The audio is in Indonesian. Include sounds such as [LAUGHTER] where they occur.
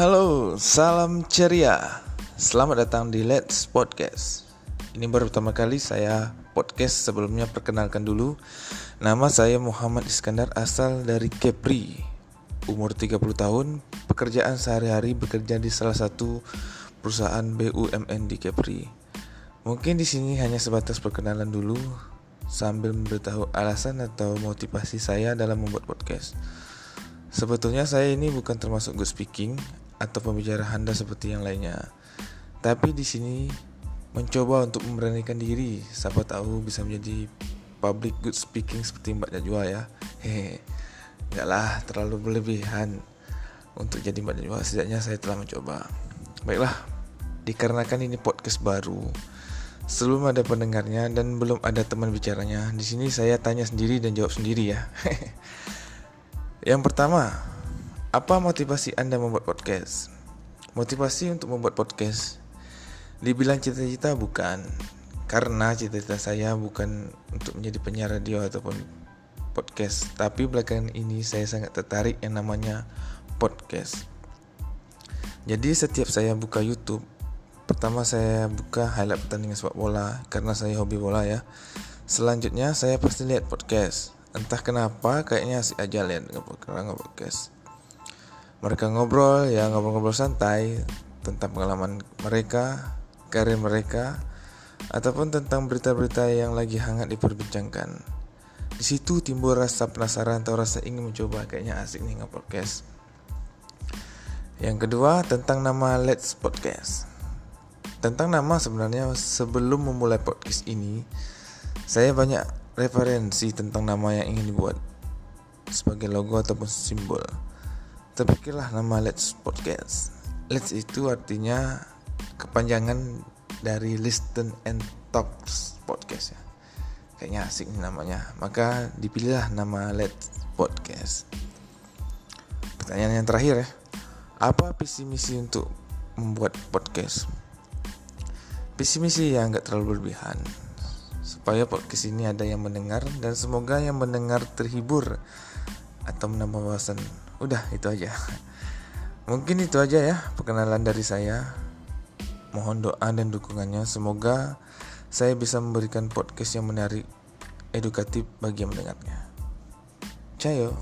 Halo, salam ceria. Selamat datang di Let's Podcast. Ini baru pertama kali saya podcast sebelumnya perkenalkan dulu. Nama saya Muhammad Iskandar asal dari Kepri. Umur 30 tahun, pekerjaan sehari-hari bekerja di salah satu perusahaan BUMN di Kepri. Mungkin di sini hanya sebatas perkenalan dulu sambil memberitahu alasan atau motivasi saya dalam membuat podcast. Sebetulnya saya ini bukan termasuk good speaking atau pembicara Anda seperti yang lainnya. Tapi di sini mencoba untuk memberanikan diri, siapa tahu bisa menjadi public good speaking seperti Mbak Najwa ya. Hehe. Enggak lah, terlalu berlebihan untuk jadi Mbak Najwa. Setidaknya saya telah mencoba. Baiklah, dikarenakan ini podcast baru, sebelum ada pendengarnya dan belum ada teman bicaranya, di sini saya tanya sendiri dan jawab sendiri ya. [LAUGHS] Yang pertama, apa motivasi Anda membuat podcast? Motivasi untuk membuat podcast? Dibilang cita-cita bukan. Karena cita-cita saya bukan untuk menjadi penyiar radio ataupun podcast. Tapi belakangan ini saya sangat tertarik yang namanya podcast. Jadi setiap saya buka YouTube Pertama saya buka highlight pertandingan sepak bola Karena saya hobi bola ya. Selanjutnya saya pasti lihat podcast. Entah kenapa kayaknya asik aja lihat nggak podcast mereka ngobrol ya ngobrol-ngobrol santai tentang pengalaman mereka, karir mereka, ataupun tentang berita-berita yang lagi hangat diperbincangkan. Di situ timbul rasa penasaran atau rasa ingin mencoba kayaknya asik nih nge-podcast. Yang kedua tentang nama Let's Podcast. Tentang nama sebenarnya sebelum memulai podcast ini, saya banyak referensi tentang nama yang ingin dibuat sebagai logo ataupun simbol terpikirlah nama Let's Podcast. Let's itu artinya kepanjangan dari Listen and Talks Podcast ya. Kayaknya asik nih namanya. Maka dipilihlah nama Let's Podcast. Pertanyaan yang terakhir ya. Apa visi misi untuk membuat podcast? Visi misi yang nggak terlalu berlebihan supaya podcast ini ada yang mendengar dan semoga yang mendengar terhibur atau menambah wawasan udah itu aja. Mungkin itu aja ya perkenalan dari saya. Mohon doa dan dukungannya. Semoga saya bisa memberikan podcast yang menarik edukatif bagi yang mendengarnya. Cayo